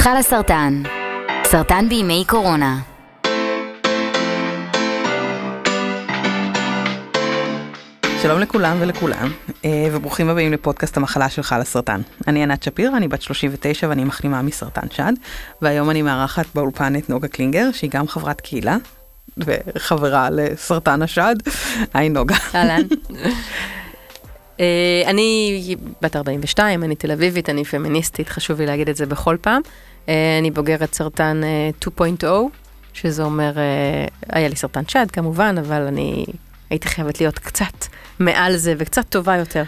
חלה סרטן, סרטן בימי קורונה. שלום לכולם ולכולם, אה, וברוכים הבאים לפודקאסט המחלה של חלה סרטן. אני ענת שפיר, אני בת 39 ואני מחלימה מסרטן שד, והיום אני מארחת באולפן את נוגה קלינגר, שהיא גם חברת קהילה וחברה לסרטן השד. היי נוגה. אהלן. אה, אני בת 42, אני תל אביבית, אני פמיניסטית, חשוב לי להגיד את זה בכל פעם. אה, אני בוגרת סרטן 2.0, שזה אומר, היה לי סרטן שד כמובן, אבל אני הייתי חייבת להיות קצת מעל זה וקצת טובה יותר.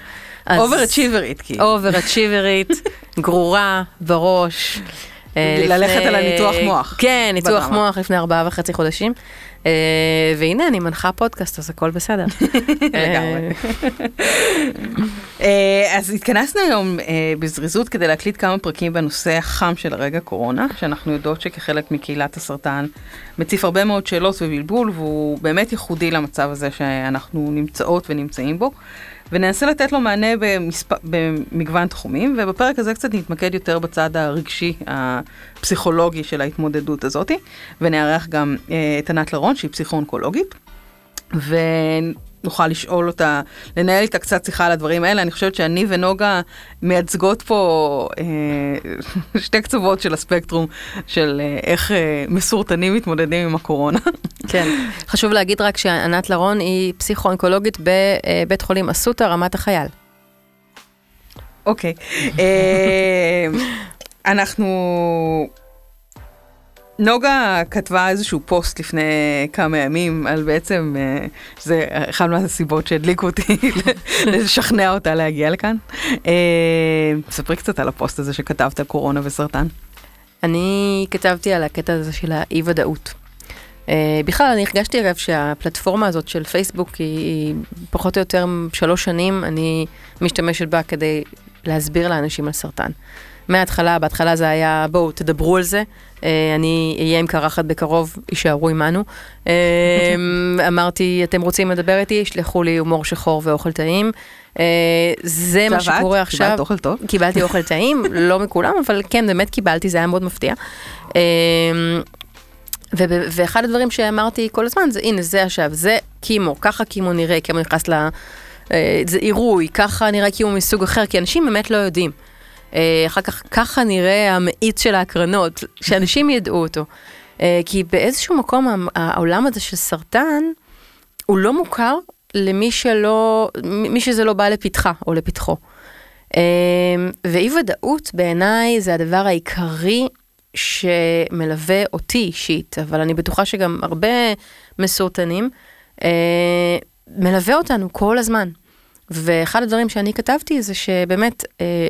אובר-אצ'יברית, כאילו. אובר-אצ'יברית, גרורה, בראש. ללכת על הניתוח מוח. כן, ניתוח מוח לפני ארבעה וחצי חודשים. Uh, והנה, אני מנחה פודקאסט, אז הכל בסדר. לגמרי. uh, אז התכנסנו היום בזריזות כדי להקליט כמה פרקים בנושא החם של הרגע קורונה, שאנחנו יודעות שכחלק מקהילת הסרטן מציף הרבה מאוד שאלות ובלבול, והוא באמת ייחודי למצב הזה שאנחנו נמצאות ונמצאים בו. וננסה לתת לו מענה במספ... במגוון תחומים, ובפרק הזה קצת נתמקד יותר בצד הרגשי, הפסיכולוגי של ההתמודדות הזאתי, ונארח גם אה, את ענת לרון, שהיא פסיכו-אונקולוגית, ונוכל לשאול אותה, לנהל איתה קצת שיחה על הדברים האלה. אני חושבת שאני ונוגה מייצגות פה אה, שתי קצוות של הספקטרום של אה, איך אה, מסורתנים מתמודדים עם הקורונה. כן, חשוב להגיד רק שענת לרון היא פסיכו-אונקולוגית בבית חולים אסותא, רמת החייל. אוקיי. אה, אנחנו... נוגה כתבה איזשהו פוסט לפני כמה ימים על בעצם, אה, זה אחת מהסיבות שהדליקו אותי לשכנע אותה להגיע לכאן. אה, ספרי קצת על הפוסט הזה שכתבת על קורונה וסרטן. אני כתבתי על הקטע הזה של האי ודאות. Uh, בכלל, אני הרגשתי אגב שהפלטפורמה הזאת של פייסבוק היא פחות או יותר שלוש שנים, אני משתמשת בה כדי להסביר לאנשים על סרטן. מההתחלה, בהתחלה זה היה, בואו, תדברו על זה, uh, אני אהיה עם קרחת בקרוב, יישארו עמנו. Uh, אמרתי, אתם רוצים לדבר איתי, שלחו לי הומור שחור ואוכל טעים. Uh, זה מה שקורה עכשיו. קיבלת אוכל טוב? קיבלתי אוכל טעים, לא מכולם, אבל כן, באמת קיבלתי, זה היה מאוד מפתיע. ו- ואחד הדברים שאמרתי כל הזמן זה, הנה, זה עכשיו, זה קימו, ככה קימו נראה, קימו נכנס ל... זה עירוי, ככה נראה קימו מסוג אחר, כי אנשים באמת לא יודעים. אחר כך, ככה נראה המאיץ של ההקרנות, שאנשים ידעו אותו. כי באיזשהו מקום העולם הזה של סרטן, הוא לא מוכר למי שלא, מי שזה לא בא לפתחה או לפתחו. ואי ודאות בעיניי זה הדבר העיקרי שמלווה אותי אישית, אבל אני בטוחה שגם הרבה מסורטנים, אה, מלווה אותנו כל הזמן. ואחד הדברים שאני כתבתי זה שבאמת אה,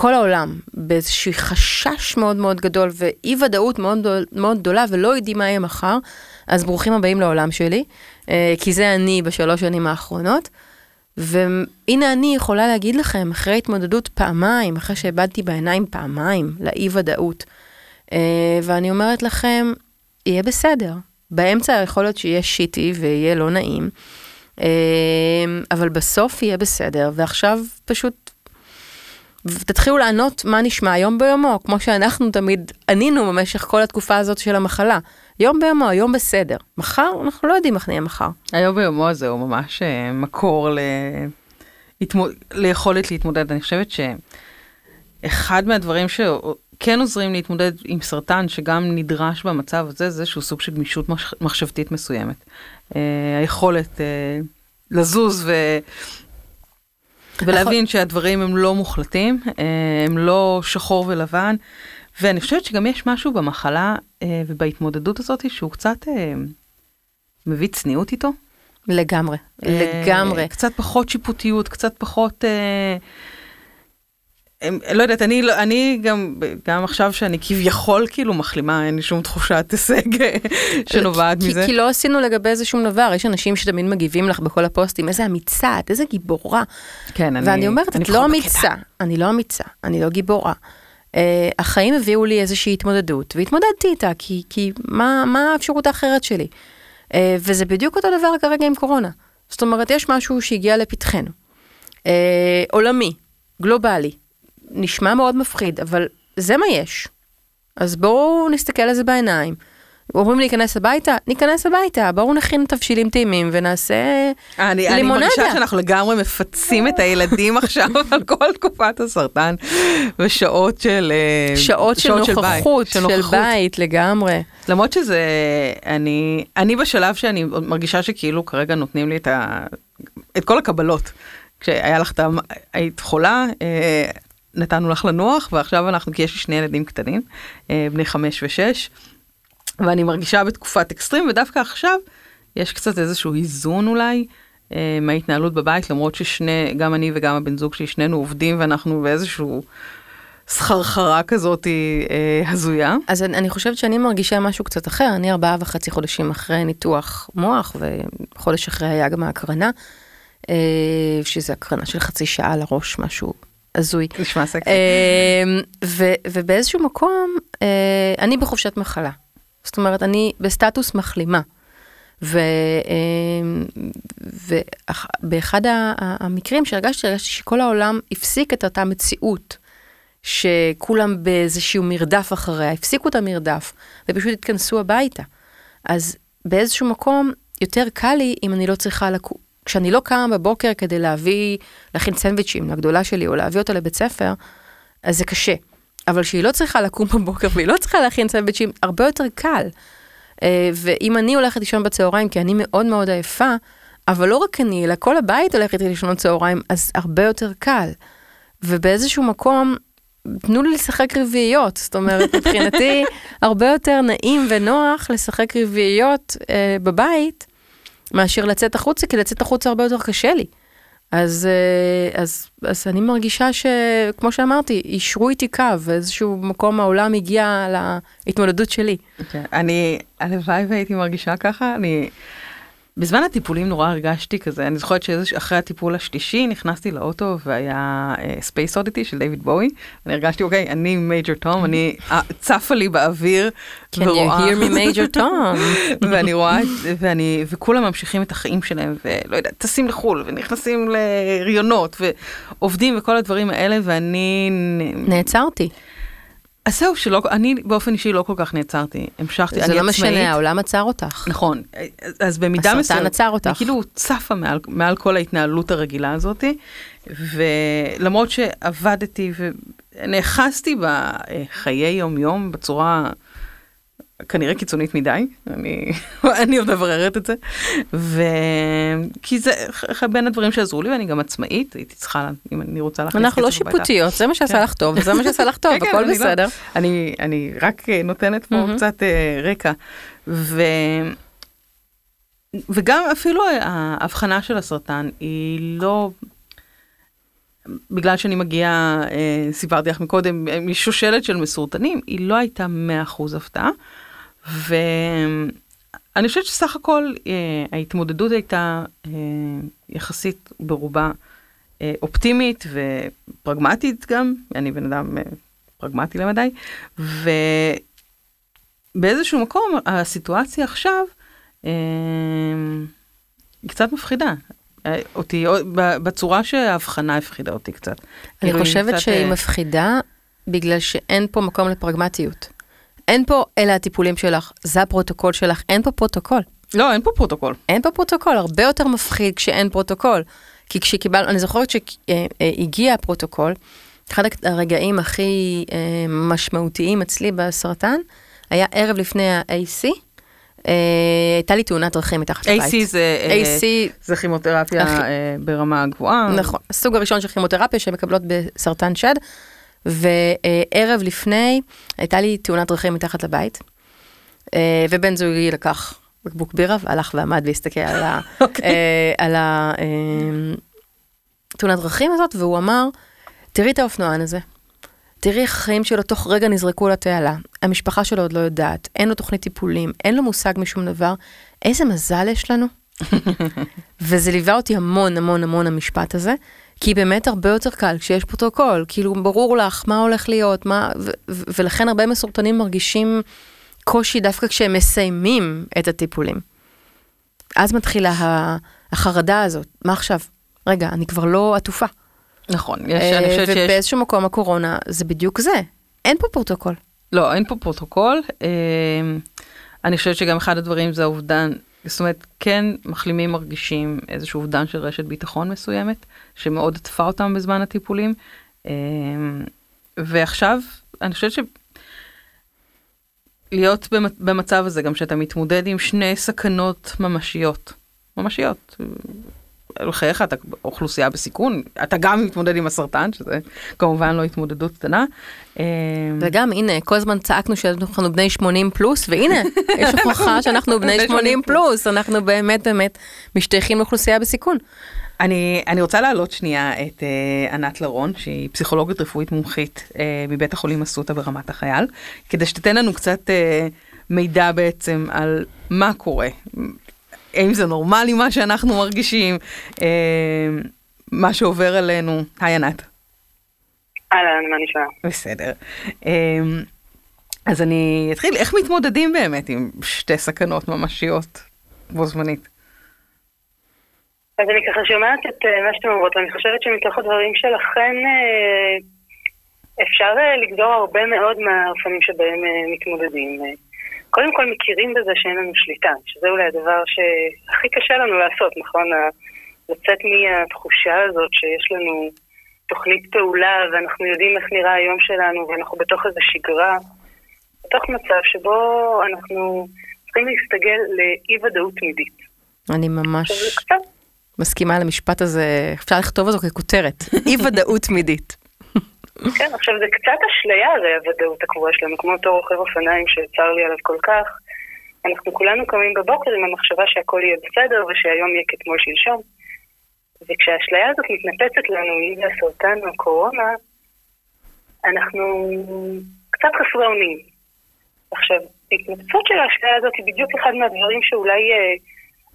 כל העולם באיזשהו חשש מאוד מאוד גדול ואי ודאות מאוד מאוד גדולה ולא יודעים מה יהיה מחר, אז ברוכים הבאים לעולם שלי, אה, כי זה אני בשלוש שנים האחרונות. והנה אני יכולה להגיד לכם, אחרי התמודדות פעמיים, אחרי שאיבדתי בעיניים פעמיים לאי ודאות, Uh, ואני אומרת לכם, יהיה בסדר. באמצע יכול להיות שיהיה שיטי ויהיה לא נעים, uh, אבל בסוף יהיה בסדר, ועכשיו פשוט תתחילו לענות מה נשמע יום ביומו, כמו שאנחנו תמיד ענינו במשך כל התקופה הזאת של המחלה. יום ביומו, יום בסדר. מחר, אנחנו לא יודעים איך נהיה מחר. היום ביומו הזה הוא ממש uh, מקור ל... ליכולת להתמודד. אני חושבת שאחד מהדברים ש... כן עוזרים להתמודד עם סרטן שגם נדרש במצב הזה, זה איזשהו סוג של גמישות מחשבתית מסוימת. אה, היכולת אה, לזוז ו... ולהבין שהדברים הם לא מוחלטים, אה, הם לא שחור ולבן, ואני חושבת שגם יש משהו במחלה אה, ובהתמודדות הזאת שהוא קצת אה, מביא צניעות איתו. לגמרי, לגמרי. קצת פחות שיפוטיות, קצת פחות... אה, לא יודעת, אני, לא, אני גם, גם עכשיו שאני כביכול כאילו מחלימה, אין לי שום תחושת הישג שנובעת כי, מזה. כי לא עשינו לגבי זה שום דבר, יש אנשים שתמיד מגיבים לך בכל הפוסטים, איזה אמיצה, את איזה גיבורה. כן, אני... ואני אומרת, את לא אמיצה, אני לא אמיצה, אני לא גיבורה. Uh, החיים הביאו לי איזושהי התמודדות, והתמודדתי איתה, כי, כי מה, מה האפשרות האחרת שלי? Uh, וזה בדיוק אותו דבר כרגע עם קורונה. זאת אומרת, יש משהו שהגיע לפתחנו. Uh, עולמי, גלובלי, נשמע מאוד מפחיד, אבל זה מה יש. אז בואו נסתכל על זה בעיניים. אומרים להיכנס הביתה, ניכנס הביתה, בואו נכין תבשילים טעימים ונעשה אני, אני לימונדה. מרגישה שאנחנו לגמרי מפצים את הילדים עכשיו על כל תקופת הסרטן ושעות של אה, שעות של נוכחות, של בית לגמרי. למרות שזה, אני, אני בשלב שאני מרגישה שכאילו כרגע נותנים לי את, ה, את כל הקבלות. כשהיה לך, את ה- היית חולה, אה, נתנו לך לנוח, ועכשיו אנחנו, כי יש לי שני ילדים קטנים, אה, בני חמש ושש, ואני מרגישה בתקופת אקסטרים, ודווקא עכשיו יש קצת איזשהו איזון אולי. אה, מההתנהלות בבית, למרות ששני, גם אני וגם הבן זוג שלי, שנינו עובדים ואנחנו באיזשהו סחרחרה כזאת אה, הזויה. אז אני, חושבת שאני מרגישה משהו קצת אחר, אני ארבעה וחצי חודשים אחרי ניתוח מוח, וחודש אחרי היה גם ההקרנה, שזה הקרנה של חצי שעה לראש, משהו הזוי. נשמע סקסי. ו, ובאיזשהו מקום, אה, אני בחופשת מחלה. זאת אומרת, אני בסטטוס מחלימה. ובאחד המקרים שהרגשתי, הרגשתי שכל העולם הפסיק את אותה מציאות, שכולם באיזשהו מרדף אחריה, הפסיקו את המרדף, ופשוט התכנסו הביתה. אז באיזשהו מקום, יותר קל לי אם אני לא צריכה לקום. כשאני לא קמה בבוקר כדי להביא, להכין סנדוויצ'ים לגדולה שלי, או להביא אותה לבית ספר, אז זה קשה. אבל שהיא לא צריכה לקום בבוקר והיא לא צריכה להכין סנדוויצ'ים, הרבה יותר קל. אה, ואם אני הולכת לישון בצהריים, כי אני מאוד מאוד עייפה, אבל לא רק אני, אלא כל הבית הולכת לישון בצהריים, אז הרבה יותר קל. ובאיזשהו מקום, תנו לי לשחק רביעיות, זאת אומרת, מבחינתי, הרבה יותר נעים ונוח לשחק רביעיות אה, בבית, מאשר לצאת החוצה, כי לצאת החוצה הרבה יותר קשה לי. אז, אה, אז, אז אני מרגישה שכמו שאמרתי, אישרו איתי קו, ואיזשהו מקום העולם הגיע להתמודדות שלי. Okay. אוקיי, אני, הלוואי והייתי מרגישה ככה, אני... בזמן הטיפולים נורא הרגשתי כזה, אני זוכרת שאחרי הטיפול השלישי נכנסתי לאוטו והיה Space אה, Oddity של דיוויד בואי, אני הרגשתי אוקיי, אני Major Tom, אני אה, צפה לי באוויר Can ורואה... Can you hear me Major Tom? ואני רואה, ואני, וכולם ממשיכים את החיים שלהם, ולא יודעת, טסים לחו"ל ונכנסים להריונות ועובדים וכל הדברים האלה, ואני... נעצרתי. אז זהו, שלא, אני באופן אישי לא כל כך נעצרתי, המשכתי, אני עצמאית. זה לא משנה, העולם עצר אותך. נכון, אז במידה מסוימת, הסרטן עצר אותך. אני כאילו צפה מעל, מעל כל ההתנהלות הרגילה הזאת, ולמרות שעבדתי ונאחזתי בחיי יום-יום בצורה כנראה קיצונית מדי, אני, אני עוד מבררת את זה, וכי זה בין הדברים שעזרו לי, ואני גם עצמאית, הייתי צריכה, אם אני רוצה להכניס אנחנו לא שיפוטיות, זה מה שעשה לך טוב, זה מה שעשה לך טוב, הכל בסדר. אני, אני רק נותנת פה קצת רקע, ו... וגם אפילו ההבחנה של הסרטן היא לא, בגלל שאני מגיעה, סיפרתי לך מקודם, משושלת של מסורטנים, היא לא הייתה 100% הפתעה. ואני חושבת שסך הכל ההתמודדות הייתה יחסית ברובה אופטימית ופרגמטית גם, אני בן אדם פרגמטי למדי, ובאיזשהו מקום הסיטואציה עכשיו היא קצת מפחידה. אותי, בצורה שהאבחנה הפחידה אותי קצת. אני חושבת שהיא מפחידה בגלל שאין פה מקום לפרגמטיות. אין פה, אלה הטיפולים שלך, זה הפרוטוקול שלך, אין פה פרוטוקול. לא, אין פה פרוטוקול. אין פה פרוטוקול, הרבה יותר מפחיד כשאין פרוטוקול. כי כשקיבלנו, אני זוכרת שהגיע הפרוטוקול, אחד הרגעים הכי משמעותיים אצלי בסרטן, היה ערב לפני ה-AC, הייתה לי תאונת דרכים מתחת לבית. AC זה, AC זה כימותרפיה הכי... ברמה גבוהה. נכון, הסוג הראשון של כימותרפיה שמקבלות בסרטן שד. וערב לפני הייתה לי תאונת דרכים מתחת לבית, ובן זוגי לקח בקבוק בירה והלך ועמד והסתכל על, ה, okay. אוקיי. על התאונת דרכים הזאת, והוא אמר, תראי את האופנוען הזה, תראי איך החיים שלו תוך רגע נזרקו לתעלה, המשפחה שלו עוד לא יודעת, אין לו תוכנית טיפולים, אין לו מושג משום דבר, איזה מזל יש לנו. וזה ליווה אותי המון המון המון המשפט הזה, כי באמת הרבה יותר קל כשיש פרוטוקול, כאילו ברור לך מה הולך להיות, מה, ו- ו- ולכן הרבה מסורטנים מרגישים קושי דווקא כשהם מסיימים את הטיפולים. אז מתחילה החרדה הזאת, מה עכשיו? רגע, אני כבר לא עטופה. נכון, יש, אני חושבת שיש... ובאיזשהו מקום הקורונה זה בדיוק זה, אין פה פרוטוקול. לא, אין פה פרוטוקול. אה, אני חושבת שגם אחד הדברים זה האובדן, זאת אומרת, כן מחלימים מרגישים איזשהו אובדן של רשת ביטחון מסוימת, שמאוד עטפה אותם בזמן הטיפולים. אה, ועכשיו, אני חושבת ש... להיות במצב הזה, גם שאתה מתמודד עם שני סכנות ממשיות. ממשיות. לחייך, אתה אוכלוסייה בסיכון, אתה גם מתמודד עם הסרטן, שזה כמובן לא התמודדות קטנה. אה, וגם, הנה, כל הזמן צעקנו שאנחנו בני 80 פלוס, והנה, יש הוכחה שאנחנו בני 80 פלוס, אנחנו באמת באמת משתייכים לאוכלוסייה בסיכון. אני, אני רוצה להעלות שנייה את uh, ענת לרון, שהיא פסיכולוגית רפואית מומחית uh, מבית החולים אסותא ברמת החייל, כדי שתיתן לנו קצת uh, מידע בעצם על מה קורה, האם זה נורמלי מה שאנחנו מרגישים, אה, מה שעובר עלינו. היי ענת. אהלן, מה נשמע? בסדר. אה, אז אני אתחיל, איך מתמודדים באמת עם שתי סכנות ממשיות בו זמנית? אז אני ככה שומעת את uh, מה שאתם אומרות, ואני חושבת שמתוך הדברים שלכן אפשר לגזור הרבה מאוד מהאופנים שבהם מתמודדים. קודם כל מכירים בזה שאין לנו שליטה, שזה אולי הדבר שהכי קשה לנו לעשות, נכון? לצאת מהתחושה הזאת שיש לנו תוכנית פעולה ואנחנו יודעים איך נראה היום שלנו ואנחנו בתוך איזו שגרה, בתוך מצב שבו אנחנו צריכים להסתגל לאי-ודאות תמידית. אני ממש מסכימה למשפט הזה, אפשר לכתוב אותו ככותרת, אי-ודאות תמידית. כן, עכשיו זה קצת אשליה הרי הוודאות הקבועה שלנו, כמו אותו רוכב אופניים שצר לי עליו כל כך. אנחנו כולנו קמים בבוקר עם המחשבה שהכל יהיה בסדר ושהיום יהיה כתמול שלשום. וכשהאשליה הזאת מתנפצת לנו, אם זה הסרטן או הקורונה, אנחנו קצת חסרי אונים. עכשיו, ההתנפצות של האשליה הזאת היא בדיוק אחד מהדברים שאולי אה,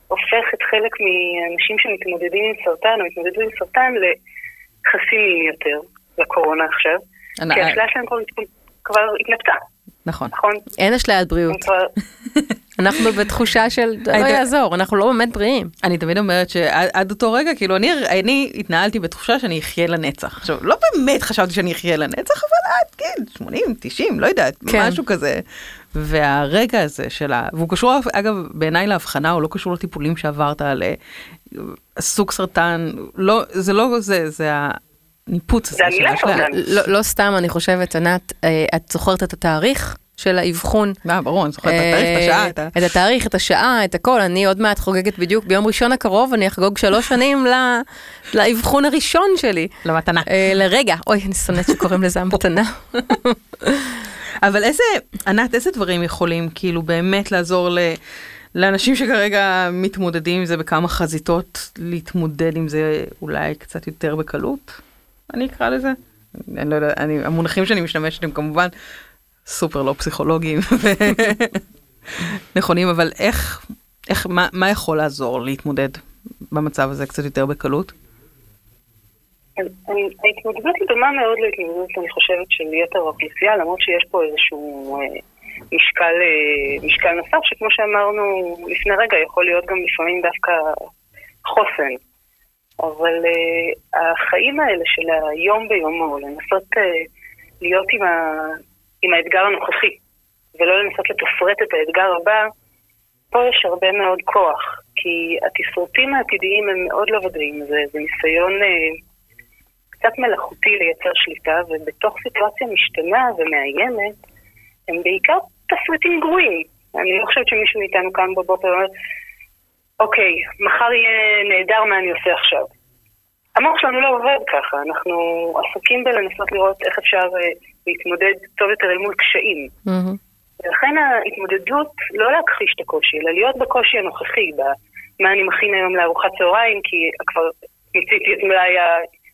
הופך את חלק מהאנשים שמתמודדים עם סרטן או מתמודדים עם סרטן לחסינים יותר. לקורונה עכשיו, כי האשליה שלהם כבר התנפצה. נכון. נכון. אין אשליית בריאות. אנחנו בתחושה של לא יעזור, אנחנו לא באמת בריאים. אני תמיד אומרת שעד אותו רגע, כאילו אני, אני התנהלתי בתחושה שאני אחיה לנצח. עכשיו, לא באמת חשבתי שאני אחיה לנצח, אבל עד גיל 80, 90, לא יודעת, כן. משהו כזה. והרגע הזה של ה... והוא קשור, אגב, בעיניי להבחנה, הוא לא קשור לטיפולים שעברת על אה, סוג סרטן, לא, זה לא זה, זה הניפוץ הזה של השלב. לא, לא סתם, אני חושבת, ענת, אה, את זוכרת את התאריך? של האבחון. אה, ברור, אני זוכרת את התאריך, את השעה. את התאריך, את השעה, את הכל. אני עוד מעט חוגגת בדיוק ביום ראשון הקרוב, אני אחגוג שלוש שנים לאבחון הראשון שלי. למתנה. אה, לרגע, אוי, אני שונאת שקוראים לזה המתנה. אבל איזה, ענת, איזה דברים יכולים כאילו באמת לעזור ל... לאנשים שכרגע מתמודדים עם זה בכמה חזיתות, להתמודד עם זה אולי קצת יותר בקלות? אני אקרא לזה. אני לא יודע, אני, המונחים שאני משתמשת הם כמובן סופר לא פסיכולוגיים נכונים, אבל איך, איך, מה, מה יכול לעזור להתמודד במצב הזה קצת יותר בקלות? ההתמודדות היא דומה מאוד להתמודדות, אני חושבת, של יתר האוכלוסייה, למרות שיש פה איזשהו אה, משקל, אה, משקל נוסף, שכמו שאמרנו לפני רגע, יכול להיות גם לפעמים דווקא חוסן. אבל uh, החיים האלה של היום ביומו, לנסות uh, להיות עם, ה, עם האתגר הנוכחי, ולא לנסות לתפרט את האתגר הבא, פה יש הרבה מאוד כוח, כי התסרטים העתידיים הם מאוד לא ודאיים, זה, זה ניסיון uh, קצת מלאכותי לייצר שליטה, ובתוך סיטואציה משתנה ומאיימת, הם בעיקר תסריטים גרועים. אני לא חושבת שמישהו מאיתנו קם בבוקר ואומר, אוקיי, מחר יהיה נהדר מה אני עושה עכשיו. המוח שלנו לא עובד ככה, אנחנו עסוקים בלנסות לראות איך אפשר uh, להתמודד טוב יותר אל מול קשיים. Mm-hmm. ולכן ההתמודדות, לא להכחיש את הקושי, אלא להיות בקושי הנוכחי, במה אני מכין היום לארוחת צהריים, כי כבר מיציתי את מלאי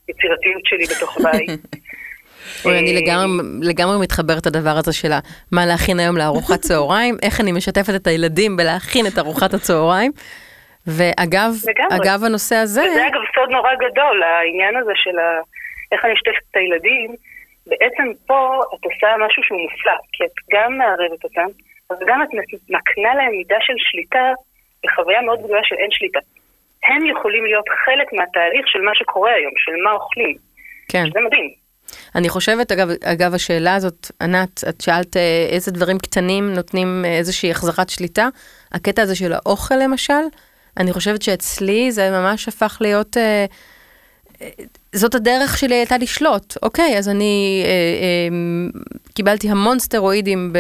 היצירתיות שלי בתוך הבית. אוי, אני לגמרי, לגמרי מתחברת לדבר הזה של מה להכין היום לארוחת צהריים, איך אני משתפת את הילדים בלהכין את ארוחת הצהריים. ואגב, אגב הנושא הזה... וזה אגב סוד נורא גדול, העניין הזה של ה... איך אני משתפת את הילדים, בעצם פה את עושה משהו שהוא מופלא, כי את גם מערבת אותם, אבל גם את מקנה להם מידה של שליטה בחוויה מאוד גדולה של אין שליטה. הם יכולים להיות חלק מהתהליך של מה שקורה היום, של מה אוכלים. כן. זה מדהים. אני חושבת, אגב, אגב השאלה הזאת, ענת, את שאלת אה, איזה דברים קטנים נותנים אה, איזושהי החזרת שליטה. הקטע הזה של האוכל למשל, אני חושבת שאצלי זה ממש הפך להיות... אה, אה, זאת הדרך שלי הייתה לשלוט, אוקיי, אז אני אה, אה, קיבלתי המון סטרואידים ב,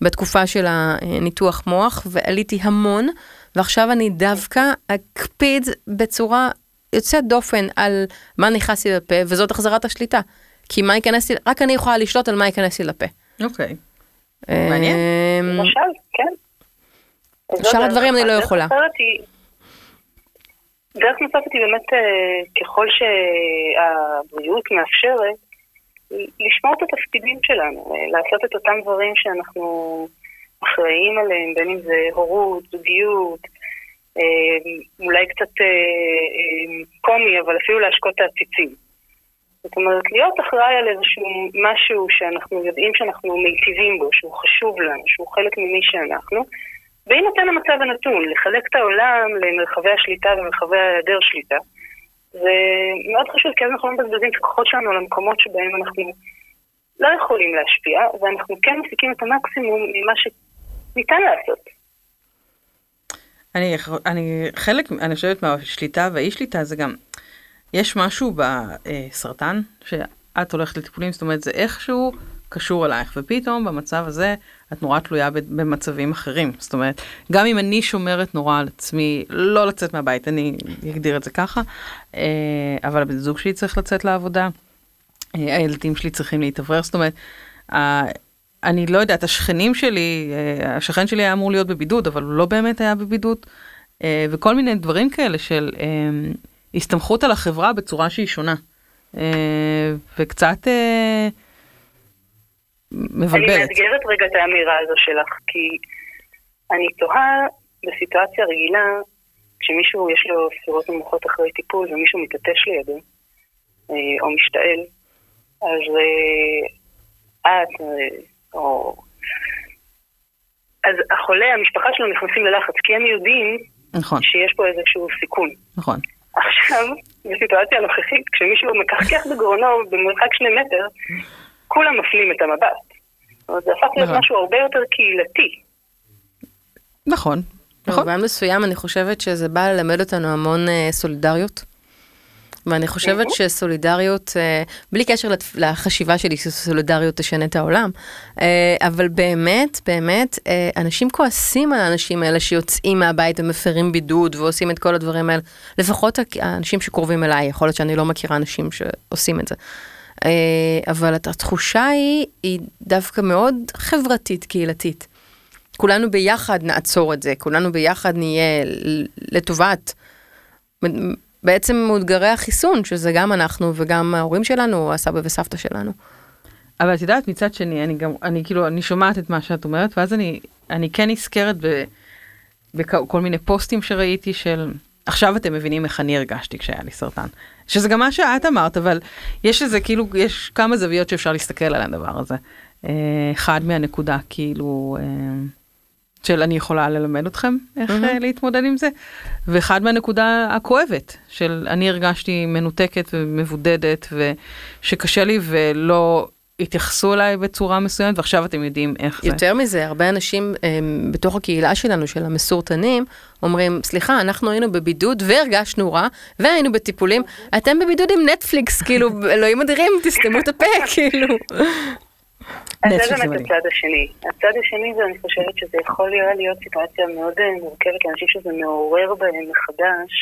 בתקופה של הניתוח מוח, ועליתי המון, ועכשיו אני דווקא אקפיד בצורה יוצאת דופן על מה נכנס לי לפה, וזאת החזרת השליטה. כי מה ייכנס לי, רק אני יכולה לשלוט על מה ייכנס לי לפה. אוקיי. אה, מעניין. למשל, כן. שאר הדברים אני. לא יכולה. אחרת היא- דרך נוספת היא באמת, אה, ככל שהבריאות מאפשרת, לשמור את התפקידים שלנו, אה, לעשות את אותם דברים שאנחנו אחראים עליהם, בין אם זה הורות, זוגיות, אה, אולי קצת קומי, אבל אפילו להשקות את העציצים. זאת אומרת, להיות אחראי על איזשהו משהו שאנחנו יודעים שאנחנו מיטיבים בו, שהוא חשוב לנו, שהוא חלק ממי שאנחנו, בהינתן המצב הנתון, לחלק את העולם למרחבי השליטה ומרחבי ההיעדר שליטה, זה מאוד חשוב, כי אז אנחנו לא מבזבזים את הכוחות שלנו על המקומות שבהם אנחנו לא יכולים להשפיע, ואנחנו כן מפיקים את המקסימום ממה שניתן לעשות. אני, אני חלק, אני חושבת מהשליטה והאי שליטה זה גם, יש משהו בסרטן שאת הולכת לטיפולים, זאת אומרת זה איכשהו קשור אלייך, ופתאום במצב הזה את נורא תלויה במצבים אחרים, זאת אומרת, גם אם אני שומרת נורא על עצמי, לא לצאת מהבית, אני אגדיר את זה ככה, אה, אבל הבן זוג שלי צריך לצאת לעבודה, אה, הילדים שלי צריכים להתאוורר, זאת אומרת, אני לא יודעת, השכנים שלי, אה, השכן שלי היה אמור להיות בבידוד, אבל הוא לא באמת היה בבידוד, וכל מיני דברים כאלה של הסתמכות על החברה בצורה שהיא שונה, וקצת אה, אני מבלבלת. מאתגרת רגע את האמירה הזו שלך, כי אני תוהה בסיטואציה רגילה, כשמישהו יש לו ספירות נמוכות אחרי טיפול ומישהו מתעטש לידו, אה, או משתעל, אז אה, את, אה, או... אז החולה, המשפחה שלו נכנסים ללחץ, כי הם יודעים נכון, שיש פה איזשהו סיכון. נכון. עכשיו, בסיטואציה הנוכחית, כשמישהו מקחקח בגרונו במרחק שני מטר, כולם מפנים את המבט. זה הפך להיות נכון. משהו הרבה יותר קהילתי. נכון, נכון. במובן מסוים אני חושבת שזה בא ללמד אותנו המון אה, סולידריות. ואני חושבת שסולידריות, אה, בלי קשר לחשיבה שלי שסולידריות תשנה את העולם, אה, אבל באמת, באמת, אה, אנשים כועסים על האנשים האלה שיוצאים מהבית ומפרים בידוד ועושים את כל הדברים האלה. לפחות האנשים שקרובים אליי, יכול להיות שאני לא מכירה אנשים שעושים את זה. אה, אבל הת- התחושה היא, היא דווקא מאוד חברתית, קהילתית. כולנו ביחד נעצור את זה, כולנו ביחד נהיה לטובת בעצם מאותגרי החיסון, שזה גם אנחנו וגם ההורים שלנו, הסבא וסבתא שלנו. אבל את יודעת, מצד שני, אני גם, אני כאילו, אני שומעת את מה שאת אומרת, ואז אני, אני כן נזכרת בכל מיני פוסטים שראיתי של, עכשיו אתם מבינים איך אני הרגשתי כשהיה לי סרטן. שזה גם מה שאת אמרת, אבל יש איזה, כאילו, יש כמה זוויות שאפשר להסתכל על הדבר הזה. אה, אחד מהנקודה, כאילו, אה, של אני יכולה ללמד אתכם איך. אה, להתמודד עם זה, ואחד מהנקודה הכואבת, של אני הרגשתי מנותקת ומבודדת, ושקשה לי ולא התייחסו אליי בצורה מסוימת, ועכשיו אתם יודעים איך זה. יותר מזה, הרבה אנשים הם, בתוך הקהילה שלנו, של המסורטנים, אומרים, סליחה, אנחנו היינו בבידוד והרגשנו רע, והיינו בטיפולים, אתם בבידוד עם נטפליקס, כאילו, אלוהים אדירים, תסתמו את הפה, כאילו. אז זה באמת. הצד השני. הצד השני זה, אני חושבת שזה יכול להיות- להיות סיטואציה מאוד אה, מורכבת לאנשים שזה מעורר בהם מחדש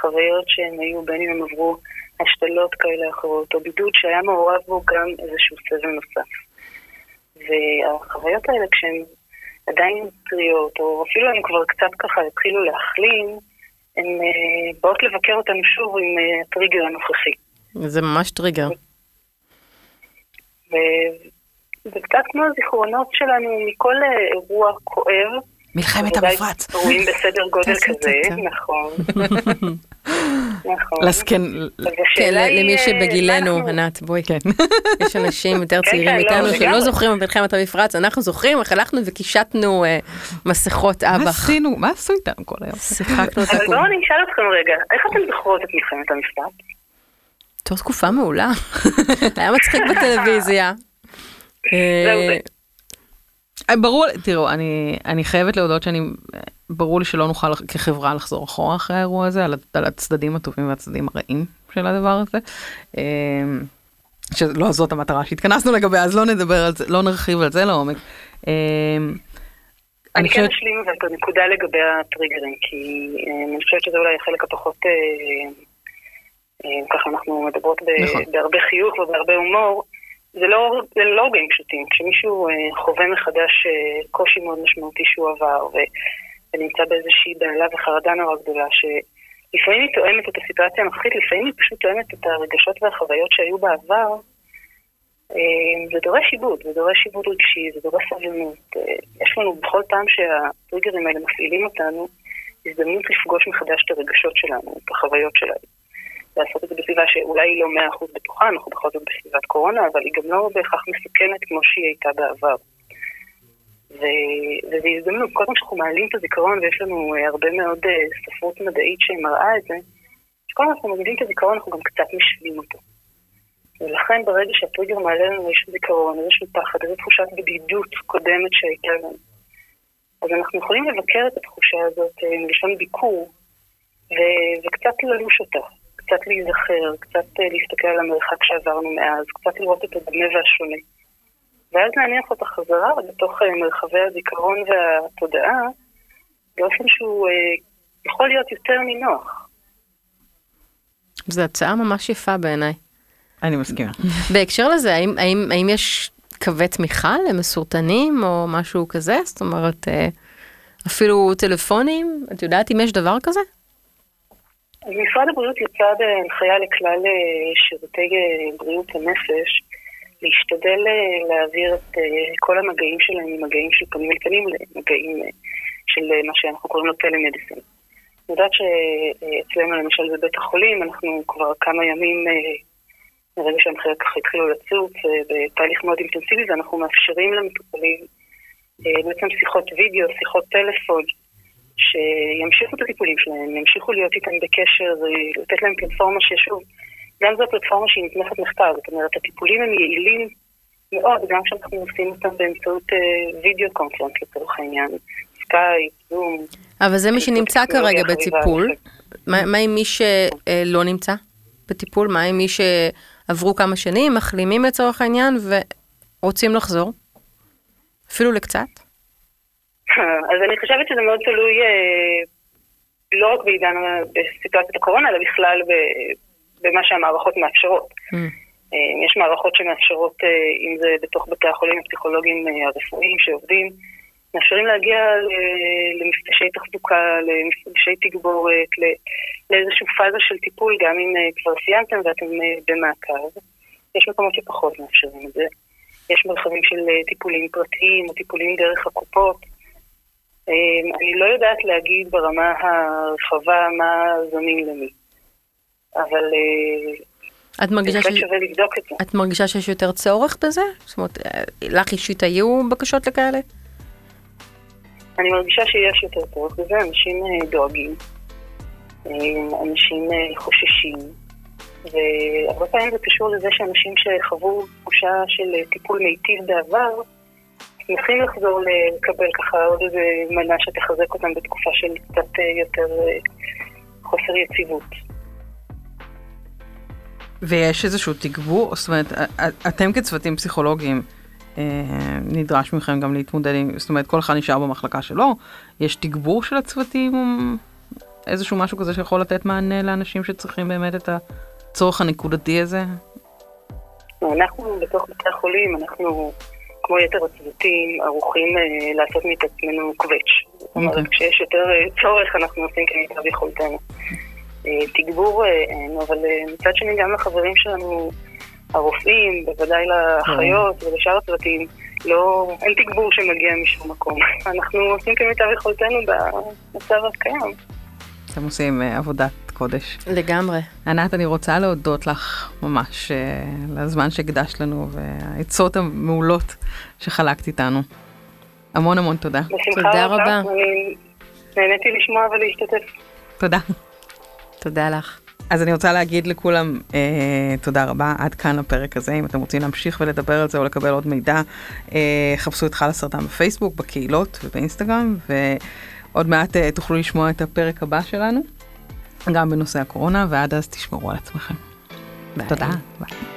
חוויות שהם היו, בין אם הם עברו השתלות כאלה אחרות, או בידוד שהיה מעורב בו גם איזשהו סבל נוסף. והחוויות האלה כשהן עדיין טריות, או אפילו הן כבר קצת ככה התחילו להחלים, הן אה, באות לבקר אותנו שוב עם אה, הטריגר הנוכחי. זה ממש טריגר. וזה קצת כמו הזיכרונות שלנו מכל אה, אירוע כואב. מלחמת המפרץ. אירועים בסדר גודל כזה. נכון. נכון. לסקן, אז כן, היא, למי אה, שבגילנו, אנחנו- ענת, בואי. כן. יש אנשים יותר כן, צעירים כן, לא, מאיתנו שלא. זוכרים במלחמת המפרץ, אנחנו זוכרים איך הלכנו וקישטנו אה, מסכות מה אב"ח. עשינו? מה עשו איתנו כל היום? שיחקנו את אבל הקום. בואו אני אשאל אתכם רגע, איך אתם זוכרות את מלחמת המפרץ? בתור תקופה מעולה. היה מצחיק בטלוויזיה. אה, אה, ברור, תראו, אני, אני חייבת להודות שאני, ברור לי שלא נוכל כחברה לחזור אחורה אחרי האירוע הזה, על, על הצדדים הטובים והצדדים הרעים של הדבר הזה. אה, שלא זאת המטרה שהתכנסנו לגביה, אז לא נדבר על זה, לא נרחיב על זה לעומק. אה, אני כן אשלים את הנקודה לגבי הטריגרים, כי אני חושבת שזה אולי החלק הפחות, ככה אנחנו מדברות נכון. בהרבה חיוך ובהרבה הומור. זה לא, זה לא רגעים פשוטים. כשמישהו אה, חווה מחדש אה, קושי מאוד משמעותי שהוא עבר, ונמצא באיזושהי בעלה וחרדה נורא גדולה, שלפעמים היא תואמת את הסיטואציה הנוכחית, לפעמים היא פשוט תואמת את הרגשות והחוויות שהיו בעבר, אה, זה דורש עיבוד, זה דורש עיבוד רגשי, זה דורש סבלנות. יש לנו בכל פעם שהטריגרים האלה מפעילים אותנו, הזדמנות לפגוש מחדש את הרגשות שלנו, את החוויות שלנו. לעשות את זה בסביבה שאולי היא לא מאה אחוז בטוחה, אנחנו בכל זאת בסביבת קורונה, אבל היא גם לא בהכרח מסוכנת כמו שהיא הייתה בעבר. וזו הזדמנות, כל פעם שאנחנו מעלים את הזיכרון, ויש לנו uh, הרבה מאוד uh, ספרות מדעית שמראה את זה, שכל פעם שאנחנו מגדילים את הזיכרון אנחנו גם קצת משווים אותו. ולכן ברגע שהטריגר מעלה לנו איזשהו זיכרון, איזשהו פחד, איזו תחושת בדידות קודמת שהייתה לנו, אז אנחנו יכולים לבקר את התחושה הזאת עם אה, ביקור, ו- וקצת ללוש אותה. קצת להיזכר, קצת אה, להסתכל על המרחק שעברנו מאז, קצת לראות את הדומה והשונה. ואז להניח אותה חזרה בתוך אה, מרחבי הזיכרון והתודעה, באופן שהוא אה, יכול להיות יותר נינוח. זו הצעה ממש יפה בעיניי. אני מסכימה. בהקשר לזה, האם, האם, האם יש קווי תמיכה למסורטנים או משהו כזה? זאת אומרת, אפילו טלפונים? את יודעת אם יש דבר כזה? אז משרד הבריאות יצא בהנחיה לכלל אה, שירותי אה, בריאות הנפש להשתדל אה, להעביר את כל המגעים שלהם ממגעים של פנים אל פנים למגעים של מה שאנחנו קוראים לו טלמדיסין. אני יודעת שאצלנו למשל בבית החולים אנחנו כבר כמה ימים מרגע שההנחיות ככה התחילו לצוץ בתהליך מאוד אינטנסיבי ואנחנו מאפשרים למטופלים בעצם שיחות וידאו, שיחות טלפון שימשיכו את הטיפולים שלהם, ימשיכו להיות איתם בקשר, לתת להם פלטפורמה ששוב, גם זו פלטפורמה שהיא נתמכת מחקר, זאת אומרת, הטיפולים הם יעילים מאוד, גם כשאנחנו עושים אותם באמצעות אה, video conference לצורך העניין, סקייפ, זום. אבל זה מי שנמצא כרגע בטיפול. מה, מה עם מי שלא נמצא בטיפול? מה עם מי שעברו כמה שנים, מחלימים לצורך העניין, ורוצים לחזור? אפילו לקצת? אז אני חושבת שזה מאוד תלוי אה, לא רק בעידן, בסיטואציית הקורונה, אלא בכלל במה שהמערכות מאפשרות. Mm. אה, יש מערכות שמאפשרות, אה, אם זה בתוך בתי החולים הפסיכולוגיים הרפואיים שעובדים, מאפשרים להגיע למפגשי תחזוקה, למפגשי תגבורת, לאיזושהי פאזה של טיפול, גם אם כבר סיימתם ואתם במעקב. יש מקומות שפחות מאפשרים את זה. יש מרחבים של טיפולים פרטיים או טיפולים דרך הקופות. אמ, אני לא יודעת להגיד ברמה הרחבה מה זמין למי, אבל אה, את מרגישה ש... את מרגישה שיש יותר צורך בזה? זאת אומרת, אה, לך אישית היו בקשות לכאלה? אני מרגישה שיש יותר צורך בזה, אנשים אה, דואגים, אמ, אנשים חוששים, והרבה פעמים זה קשור לזה שאנשים שחוו תחושה של טיפול מיטיב בעבר, שמחים לחזור לקבל ככה עוד איזה מנה שתחזק אותם בתקופה של קצת אה, יותר אה, חוסר יציבות. ויש איזשהו תגבור, זאת אומרת, אתם כצוותים פסיכולוגיים, אה, נדרש מכם גם להתמודד עם, זאת אומרת, כל אחד נשאר במחלקה שלו, יש תגבור של הצוותים, איזשהו משהו כזה שיכול לתת מענה לאנשים שצריכים באמת את הצורך הנקודתי הזה? אנחנו בתוך בתי החולים, אנחנו כמו יתר הצוותים, ערוכים אה, לעשות מעצמנו קווץ'. זאת אומרת, אוקיי. כשיש יותר אה, צורך, אנחנו עושים כמיטב יכולתנו. אה, תגבור אבל מצד שני גם לחברים שלנו, הרופאים, בוודאי לאחיות ולשאר הצוותים, לא, אין תגבור שמגיע משום מקום. אנחנו עושים כמיטב יכולתנו במצב הקיים. אתם עושים עבודת קודש. לגמרי. ענת, אני רוצה להודות לך ממש אה, על הזמן שהקדשת לנו והעצות המעולות שחלקת איתנו. המון המון תודה. תודה רבה. רבה. נהניתי לשמוע ולהשתתף. תודה. תודה לך. אז אני רוצה להגיד לכולם אה, תודה רבה, עד כאן לפרק הזה, אם אתם רוצים להמשיך ולדבר על זה או לקבל עוד מידע, אה, חפשו את חל הסרטן בפייסבוק, בקהילות ובאינסטגרם, ועוד מעט אה, תוכלו לשמוע את הפרק הבא שלנו. גם בנושא הקורונה, ועד אז תשמרו על עצמכם. ביי. תודה. ביי.